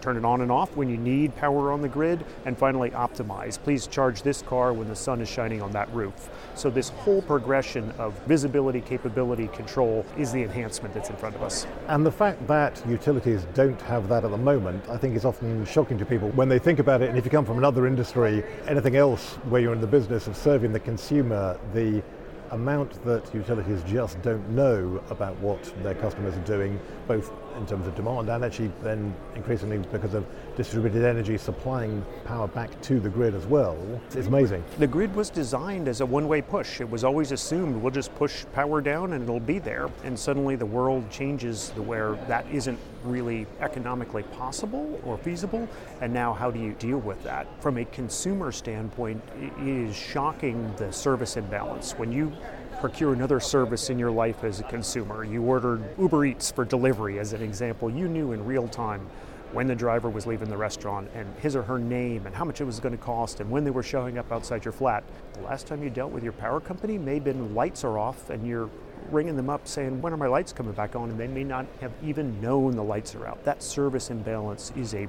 turn it on and off when you need power on the grid, and finally optimize. Please charge this car when the sun is shining on that roof. So this whole progression of visibility, capability, control is the enhancement that's in front of us. And the fact that utilities don't have that at the moment, I think is often shocking to people when they think about it. And if you come from another industry, anything else where you're in the business of serving the consumer, the amount that utilities just don't know about what their customers are doing, both in terms of demand and actually then increasingly because of distributed energy supplying power back to the grid as well. It's amazing. The grid was designed as a one-way push. It was always assumed we'll just push power down and it'll be there. And suddenly the world changes where that isn't really economically possible or feasible. And now how do you deal with that? From a consumer standpoint, it is shocking the service imbalance. When you procure another service in your life as a consumer. You ordered Uber Eats for delivery, as an example. You knew in real time when the driver was leaving the restaurant and his or her name and how much it was going to cost and when they were showing up outside your flat. The last time you dealt with your power company may have been lights are off and you're ringing them up saying, When are my lights coming back on? And they may not have even known the lights are out. That service imbalance is a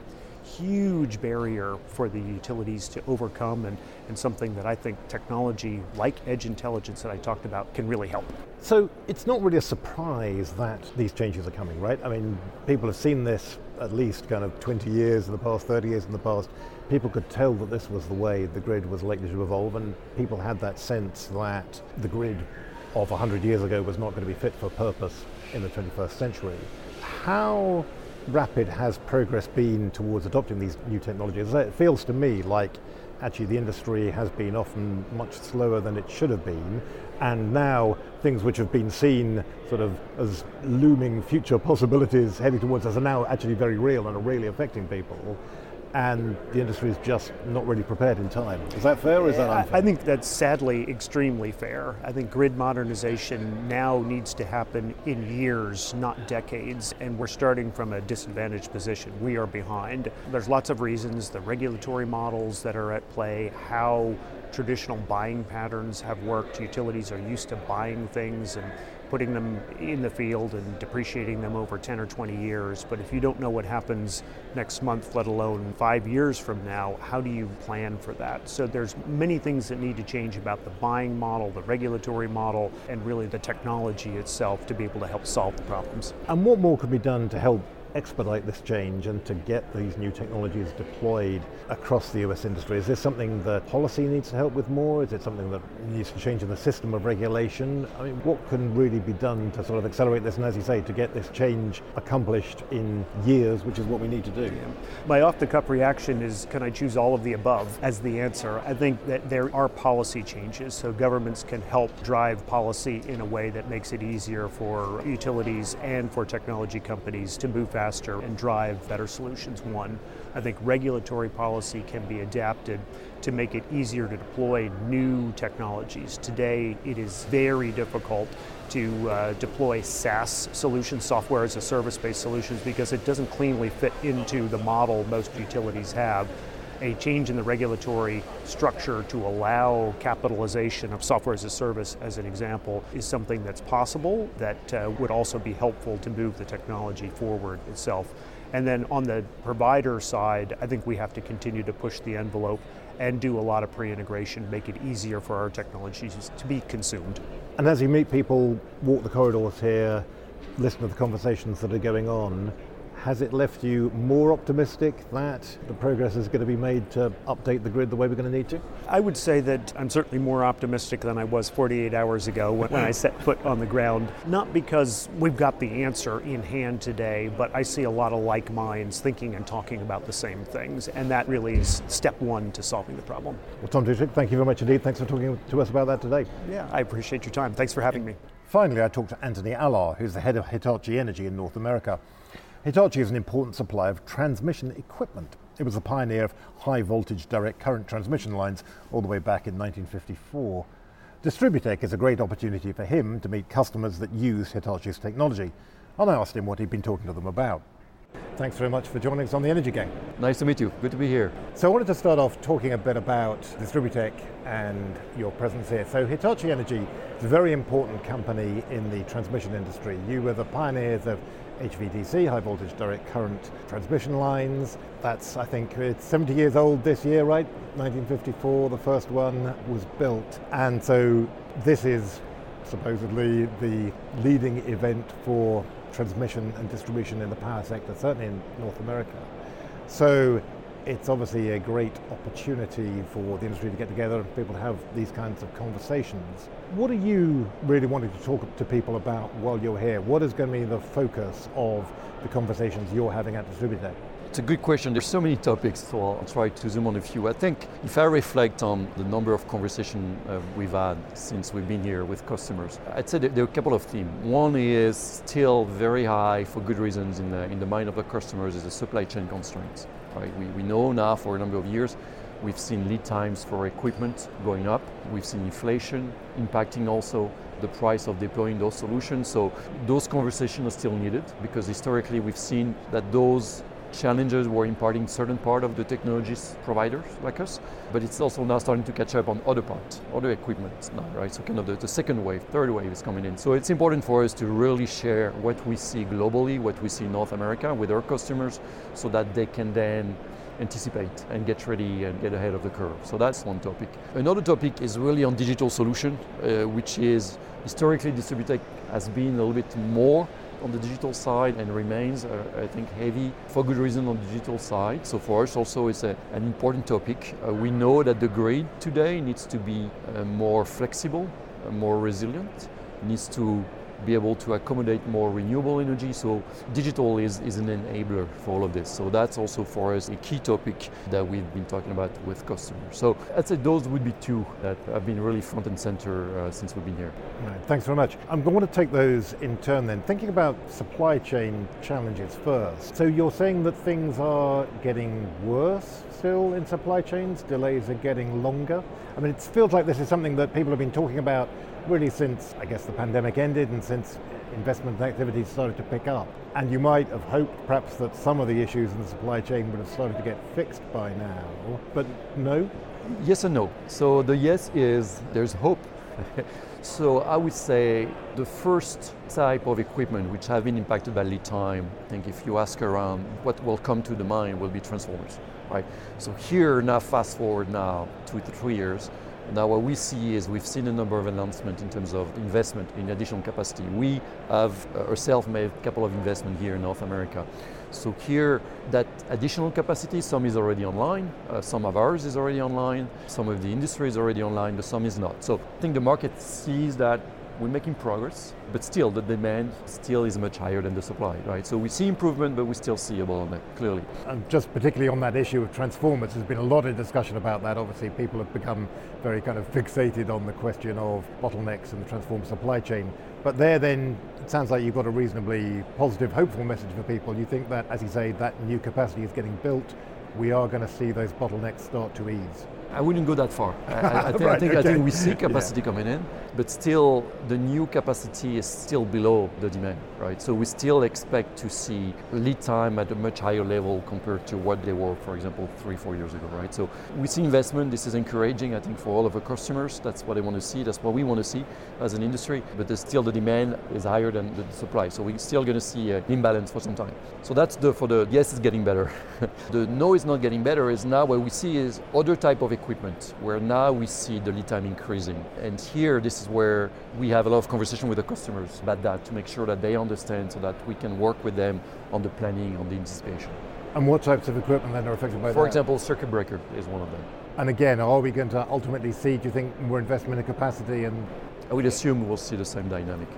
huge barrier for the utilities to overcome and, and something that I think technology like edge intelligence that I talked about can really help. So it's not really a surprise that these changes are coming, right? I mean, people have seen this at least kind of 20 years in the past, 30 years in the past. People could tell that this was the way the grid was likely to evolve, and people had that sense that the grid of 100 years ago was not going to be fit for purpose in the 21st century. How rapid has progress been towards adopting these new technologies? It feels to me like actually the industry has been often much slower than it should have been, and now things which have been seen sort of as looming future possibilities heading towards us are now actually very real and are really affecting people and the industry is just not really prepared in time. Is that fair or is that unfair? I think that's sadly extremely fair. I think grid modernization now needs to happen in years, not decades, and we're starting from a disadvantaged position. We are behind. There's lots of reasons, the regulatory models that are at play, how traditional buying patterns have worked. Utilities are used to buying things and putting them in the field and depreciating them over 10 or 20 years. But if you don't know what happens next month, let alone five years from now, how do you plan for that? So there's many things that need to change about the buying model, the regulatory model, and really the technology itself to be able to help solve the problems. And what more can be done to help expedite this change and to get these new technologies deployed across the US industry? Is this something that policy needs to help with more? Is it something that needs to change in the system of regulation? I mean, what can really be done to sort of accelerate this and, as you say, to get this change accomplished in years, which is what we need to do? My off the cuff reaction is can I choose all of the above as the answer? I think that there are policy changes, so governments can help drive policy in a way that makes it easier for utilities and for technology companies to move faster and drive better solutions. One, I think regulatory policy can be adapted to make it easier to deploy new technologies. Today, it is very difficult to uh, deploy SaaS solutions, software as a service based solutions, because it doesn't cleanly fit into the model most utilities have a change in the regulatory structure to allow capitalization of software as a service, as an example, is something that's possible that uh, would also be helpful to move the technology forward itself. And then on the provider side, I think we have to continue to push the envelope and do a lot of pre integration, make it easier for our technologies to be consumed. And as you meet people, walk the corridors here, listen to the conversations that are going on, has it left you more optimistic that the progress is going to be made to update the grid the way we're going to need to? I would say that I'm certainly more optimistic than I was 48 hours ago when, when I set foot on the ground. Not because we've got the answer in hand today, but I see a lot of like minds thinking and talking about the same things, and that really is step one to solving the problem. Well, Tom Deitrich, thank you very much indeed. Thanks for talking to us about that today. Yeah, I appreciate your time. Thanks for having me. Finally, I talked to Anthony Allard, who's the head of Hitachi Energy in North America. Hitachi is an important supplier of transmission equipment. It was a pioneer of high voltage direct current transmission lines all the way back in 1954. Distributech is a great opportunity for him to meet customers that use Hitachi's technology. And I asked him what he'd been talking to them about. Thanks very much for joining us on the Energy Gang. Nice to meet you. Good to be here. So I wanted to start off talking a bit about Distributech and your presence here. So Hitachi Energy is a very important company in the transmission industry. You were the pioneers of HVDC, high voltage direct current transmission lines. That's, I think, it's 70 years old this year, right? 1954, the first one was built. And so this is supposedly the leading event for transmission and distribution in the power sector, certainly in North America. So it's obviously a great opportunity for the industry to get together and people to have these kinds of conversations. What are you really wanting to talk to people about while you're here? What is going to be the focus of the conversations you're having at DistribuTech? It's a good question. There's so many topics, so I'll try to zoom on a few. I think if I reflect on the number of conversations uh, we've had since we've been here with customers, I'd say there are a couple of themes. One is still very high for good reasons in the, in the mind of the customers is the supply chain constraints. Right? We, we know now for a number of years we've seen lead times for equipment going up. We've seen inflation impacting also the price of deploying those solutions. So those conversations are still needed because historically we've seen that those challenges were imparting certain part of the technologies providers like us, but it's also now starting to catch up on other parts, other equipment now, right? So kind of the, the, second wave, third wave is coming in. So it's important for us to really share what we see globally, what we see in North America with our customers, so that they can then anticipate and get ready and get ahead of the curve. So that's one topic. Another topic is really on digital solution, uh, which is historically DistribuTech has been a little bit more on the digital side and remains, uh, I think, heavy for good reason on the digital side. So for us also it's a, an important topic. Uh, we know that the grid today needs to be uh, more flexible, uh, more resilient, needs to be able to accommodate more renewable energy. So digital is, is an enabler for all of this. So that's also for us a key topic that we've been talking about with customers. So I'd say those would be two that have been really front and center uh, since we've been here. Right, thanks very much. I'm going to take those in turn then. Thinking about supply chain challenges first. So you're saying that things are getting worse still in supply chains, delays are getting longer. I mean, it feels like this is something that people have been talking about really since, I guess, the pandemic ended and since investment activities started to pick up. And you might have hoped perhaps that some of the issues in the supply chain would have started to get fixed by now, but no? Yes and no. So the yes is there's hope. [laughs] so I would say the first type of equipment which have been impacted by lead time, I think if you ask around, what will come to the mind will be transformers, right? So here now, fast forward now two to three years, now what we see is we've seen a number of announcements in terms of investment in additional capacity. We have uh, ourselves made a couple of investments here in North America. So here, that additional capacity, some is already online, uh, some of ours is already online, some of the industry is already online, but some is not. So I think the market sees that we're making progress, but still the demand still is much higher than the supply, right? So we see improvement, but we still see a bottleneck, clearly. And just particularly on that issue of transformers, there's been a lot of discussion about that. Obviously, people have become very kind of fixated on the question of bottlenecks in the transformer supply chain. But there then, it sounds like you've got a reasonably positive, hopeful message for people. You think that, as you say, that new capacity is getting built, we are going to see those bottlenecks start to ease. I wouldn't go that far. I, I, [laughs] th- right, I think, okay. I think we see capacity yeah. coming in, but still the new capacity is still below the demand, right? So we still expect to see lead time at a much higher level compared to what they were, for example, three, four years ago, right? So we see investment. This is encouraging, I think, for all of our customers. That's what they want to see. That's what we want to see as an industry. But there's still the demand is higher than the supply, so we're still going to see an imbalance for some time. So that's the for the yes, it's getting better. [laughs] the no is not getting better. Is now what we see is other type of equipment where now we see the lead time increasing. And here, this is where we have a lot of conversation with the customers about that to make sure that they understand so that we can work with them on the planning, on the anticipation. And what types of equipment then are affected by For that? For example, circuit breaker is one of them. And again, are we going to ultimately see, do you think, more investment in capacity and I would assume we'll see the same dynamic.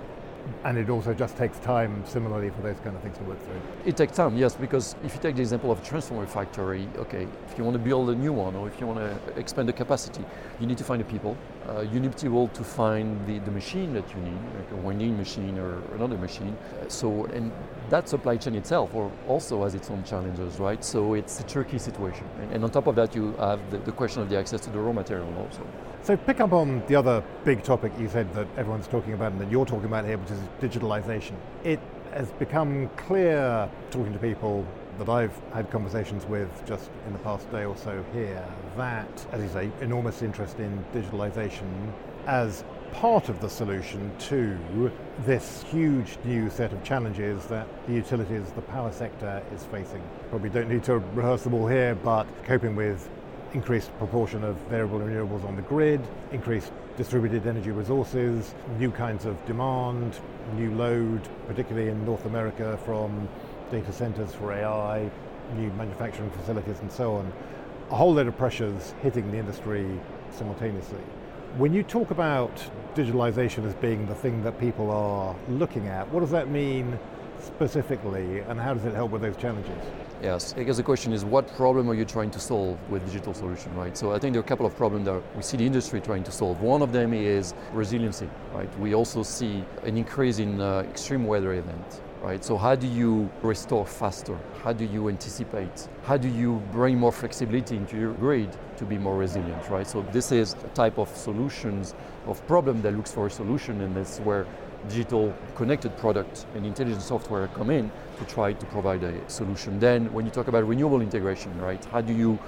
And it also just takes time, similarly, for those kind of things to work through. It takes time, yes, because if you take the example of a transformer factory, okay, if you want to build a new one or if you want to expand the capacity, you need to find the people. Uh, you to be able to find the, the machine that you need, like a winding machine or another machine. So, and that supply chain itself also has its own challenges, right? So it's a tricky situation. And, and on top of that, you have the, the question of the access to the raw material also. So pick up on the other big topic you said that everyone's talking about and that you're talking about here, which is digitalization. It has become clear, talking to people that I've had conversations with just in the past day or so here that, as you say, enormous interest in digitalization as part of the solution to this huge new set of challenges that the utilities, the power sector is facing. Probably don't need to rehearse them all here, but coping with increased proportion of variable renewables on the grid, increased distributed energy resources, new kinds of demand, new load, particularly in North America from data centers for AI, new manufacturing facilities and so on. A whole load of pressures hitting the industry simultaneously. When you talk about digitalization as being the thing that people are looking at, what does that mean specifically and how does it help with those challenges? Yes, I guess the question is what problem are you trying to solve with digital solution, right? So I think there are a couple of problems that we see the industry trying to solve. One of them is resiliency, right? We also see an increase in uh, extreme weather events, right? So how do you restore faster? How do you anticipate? How do you bring more flexibility into your grid to be more resilient, right? So this is a type of solutions of problem that looks for a solution and that's where digital connected product and intelligent software come in to try to provide a solution. Then when you talk about renewable integration, right, how do you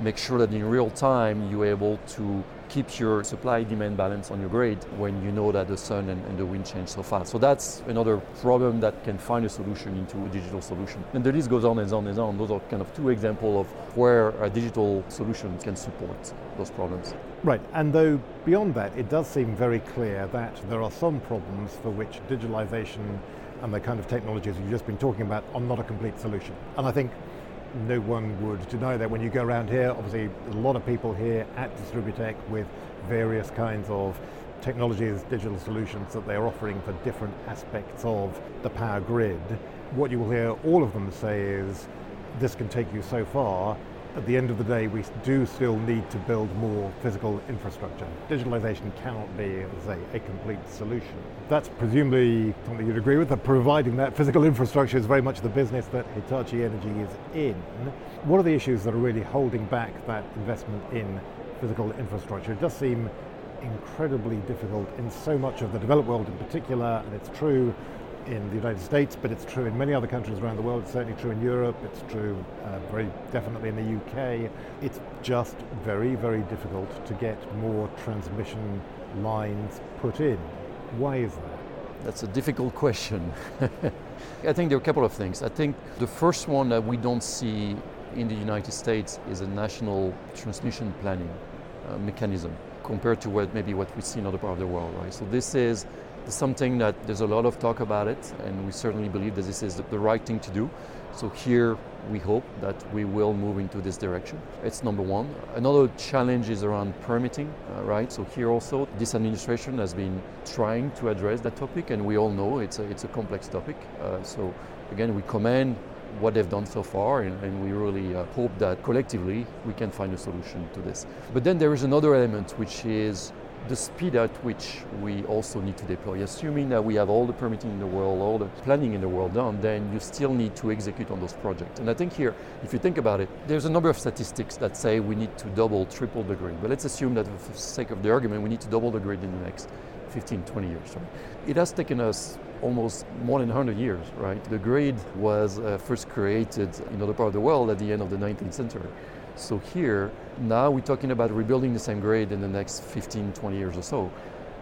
make sure that in real time you're able to keep your supply demand balance on your grid when you know that the sun and, and, the wind change so fast. So that's another problem that can find a solution into a digital solution. And the list goes on and on and on. Those are kind of two examples of where a digital solution can support those problems. Right, and though beyond that, it does seem very clear that there are some problems for which digitalization and the kind of technologies you've just been talking about are not a complete solution. And I think no one would deny that when you go around here, obviously a lot of people here at Distributech with various kinds of technologies, digital solutions that they're offering for different aspects of the power grid. What you will hear all of them say is, this can take you so far, at the end of the day, we do still need to build more physical infrastructure. Digitalization cannot be, as say, a complete solution. That's presumably something you'd agree with, that providing that physical infrastructure is very much the business that Hitachi Energy is in. What are the issues that are really holding back that investment in physical infrastructure? It does seem incredibly difficult in so much of the developed world in particular, and it's true in the United States, but it's true in many other countries around the world. It's certainly true in Europe. It's true uh, very definitely in the UK. It's just very, very difficult to get more transmission lines put in. Why is that? That's a difficult question. [laughs] I think there are a couple of things. I think the first one that we don't see in the United States is a national transmission planning uh, mechanism compared to what maybe what we see in other parts of the world, right? So this is something that there's a lot of talk about it, and we certainly believe that this is the right thing to do. So here we hope that we will move into this direction. It's number one. Another challenge is around permitting, uh, right? So here also, this administration has been trying to address that topic, and we all know it's a, it's a complex topic. Uh, so again, we commend what they've done so far, and, and we really uh, hope that collectively we can find a solution to this. But then there is another element, which is the speed at which we also need to deploy. Assuming that we have all the permitting in the world, all the planning in the world done, then you still need to execute on those projects. And I think here, if you think about it, there's a number of statistics that say we need to double, triple the grid. But let's assume that for the sake of the argument, we need to double the grid in the next 15, 20 years. Right? It has taken us almost more than 100 years, right? The grid was uh, first created in other part of the world at the end of the 19th century. So here, now we're talking about rebuilding the same grade in the next 15, 20 years or so.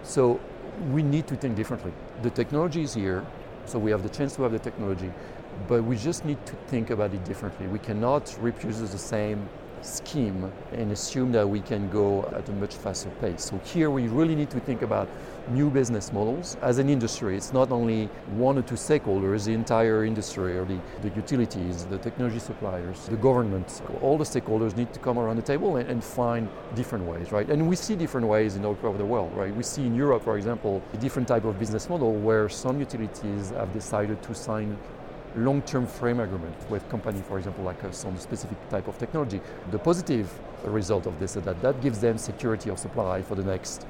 So we need to think differently. The technology is here, so we have the chance to have the technology, but we just need to think about it differently. We cannot reproduce the same scheme and assume that we can go at a much faster pace. So here we really need to think about new business models as an industry. It's not only one or two stakeholders, the entire industry or the, the utilities, the technology suppliers, the government, all the stakeholders need to come around the table and, and find different ways, right? And we see different ways in all over the world, right? We see in Europe, for example, a different type of business model where some utilities have decided to sign long-term frame agreement with company, for example, like uh, us on specific type of technology. The positive result of this is that that gives them security of supply for the next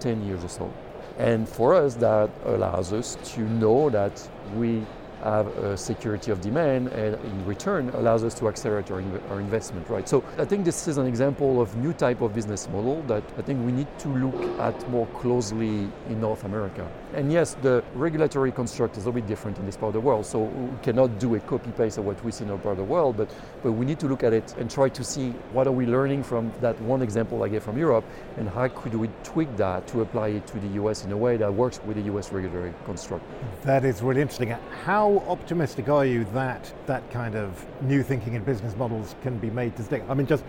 10 years or so. And for us, that allows us to know that we have a security of demand and in return allows us to accelerate our, our investment, right? So I think this is an example of new type of business model that I think we need to look at more closely in North America. And yes, the regulatory construct is a bit different in this part of the world, so we cannot do a copy paste of what we see in our part of the world, but, but we need to look at it and try to see what are we learning from that one example I gave from Europe and how could we tweak that to apply it to the US in a way that works with the US regulatory construct. That is really interesting. How optimistic are you that that kind of new thinking in business models can be made to stick? I mean, just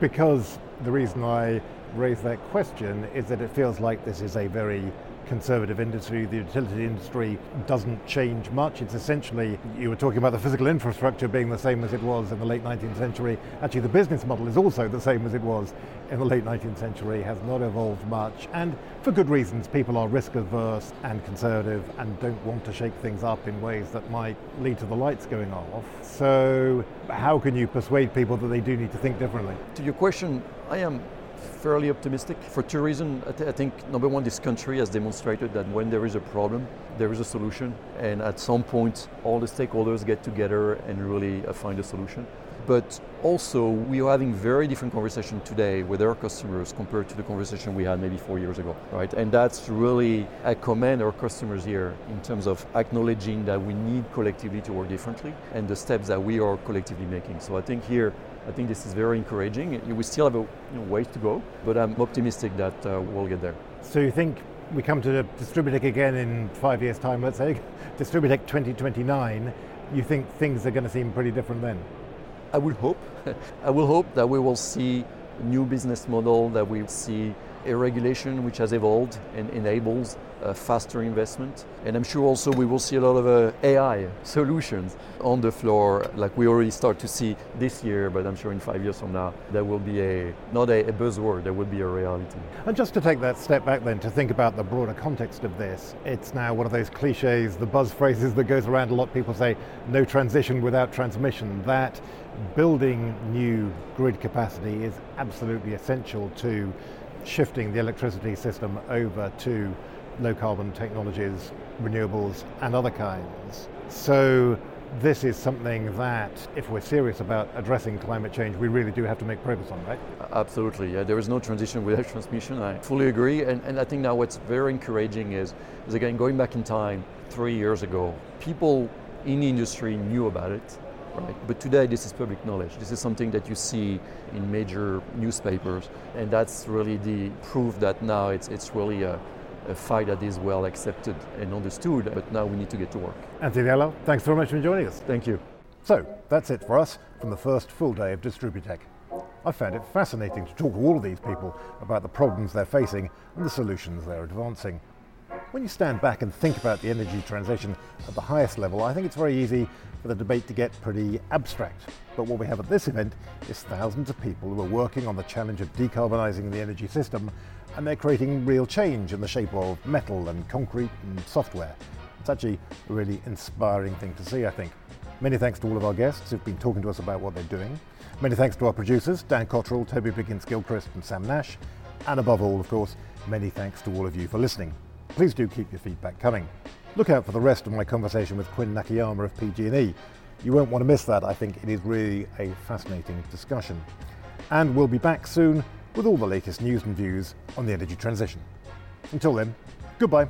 because the reason I raise that question is that it feels like this is a very conservative industry. The utility industry doesn't change much. It's essentially, you were talking about the physical infrastructure being the same as it was in the late 19th century. Actually, the business model is also the same as it was in the late 19th century, has not evolved much. And for good reasons, people are risk averse and conservative and don't want to shake things up in ways that might lead to the lights going off. So, how can you persuade people that they do need to think differently? To your question, I am fairly optimistic for two reasons. I, th- I, think number one, this country has demonstrated that when there is a problem, there is a solution, and at some point, all the stakeholders get together and really uh, find a solution. But also, we are having very different conversation today with our customers compared to the conversation we had maybe four years ago, right? And that's really, I commend our customers here in terms of acknowledging that we need collectively to work differently and the steps that we are collectively making. So I think here, I think this is very encouraging. We still have a you know, ways to go, but I'm optimistic that uh, we'll get there. So you think we come to Distributech again in five years' time, let's say, [laughs] Distributech 2029, you think things are going to seem pretty different then? I will hope. [laughs] I will hope that we will see a new business model, that we will see a regulation which has evolved and enables uh, faster investment. And I'm sure also we will see a lot of uh, AI solutions on the floor, like we already start to see this year, but I'm sure in five years from now, there will be a, not a, a buzzword, there will be a reality. And just to take that step back then, to think about the broader context of this, it's now one of those cliches, the buzz phrases that goes around a lot. People say, no transition without transmission. That building new grid capacity is absolutely essential to shifting the electricity system over to low carbon technologies, renewables, and other kinds. So, this is something that, if we're serious about addressing climate change, we really do have to make progress on, right? Absolutely. Yeah, there is no transition without transmission. I fully agree. And, and I think now what's very encouraging is, is, again, going back in time, three years ago, people in the industry knew about it. Right. But today, this is public knowledge. This is something that you see in major newspapers, and that's really the proof that now it's, it's really a, a fight that is well accepted and understood, but now we need to get to work. Anthony Allard, thanks very much for joining us. Thank you. So, that's it for us from the first full day of Distributech. I found it fascinating to talk to all of these people about the problems they're facing and the solutions they're advancing. When you stand back and think about the energy transition at the highest level, I think it's very easy for the debate to get pretty abstract. But what we have at this event is thousands of people who are working on the challenge of decarbonising the energy system and they're creating real change in the shape of metal and concrete and software. It's actually a really inspiring thing to see, I think. Many thanks to all of our guests who've been talking to us about what they're doing. Many thanks to our producers, Dan Cottrell, Toby Biggins Gilchrist, and Sam Nash. And above all, of course, many thanks to all of you for listening. Please do keep your feedback coming. Look out for the rest of my conversation with Quinn Nakayama of PG&E. You won't want to miss that. I think it is really a fascinating discussion. And we'll be back soon with all the latest news and views on the energy transition. Until then, goodbye.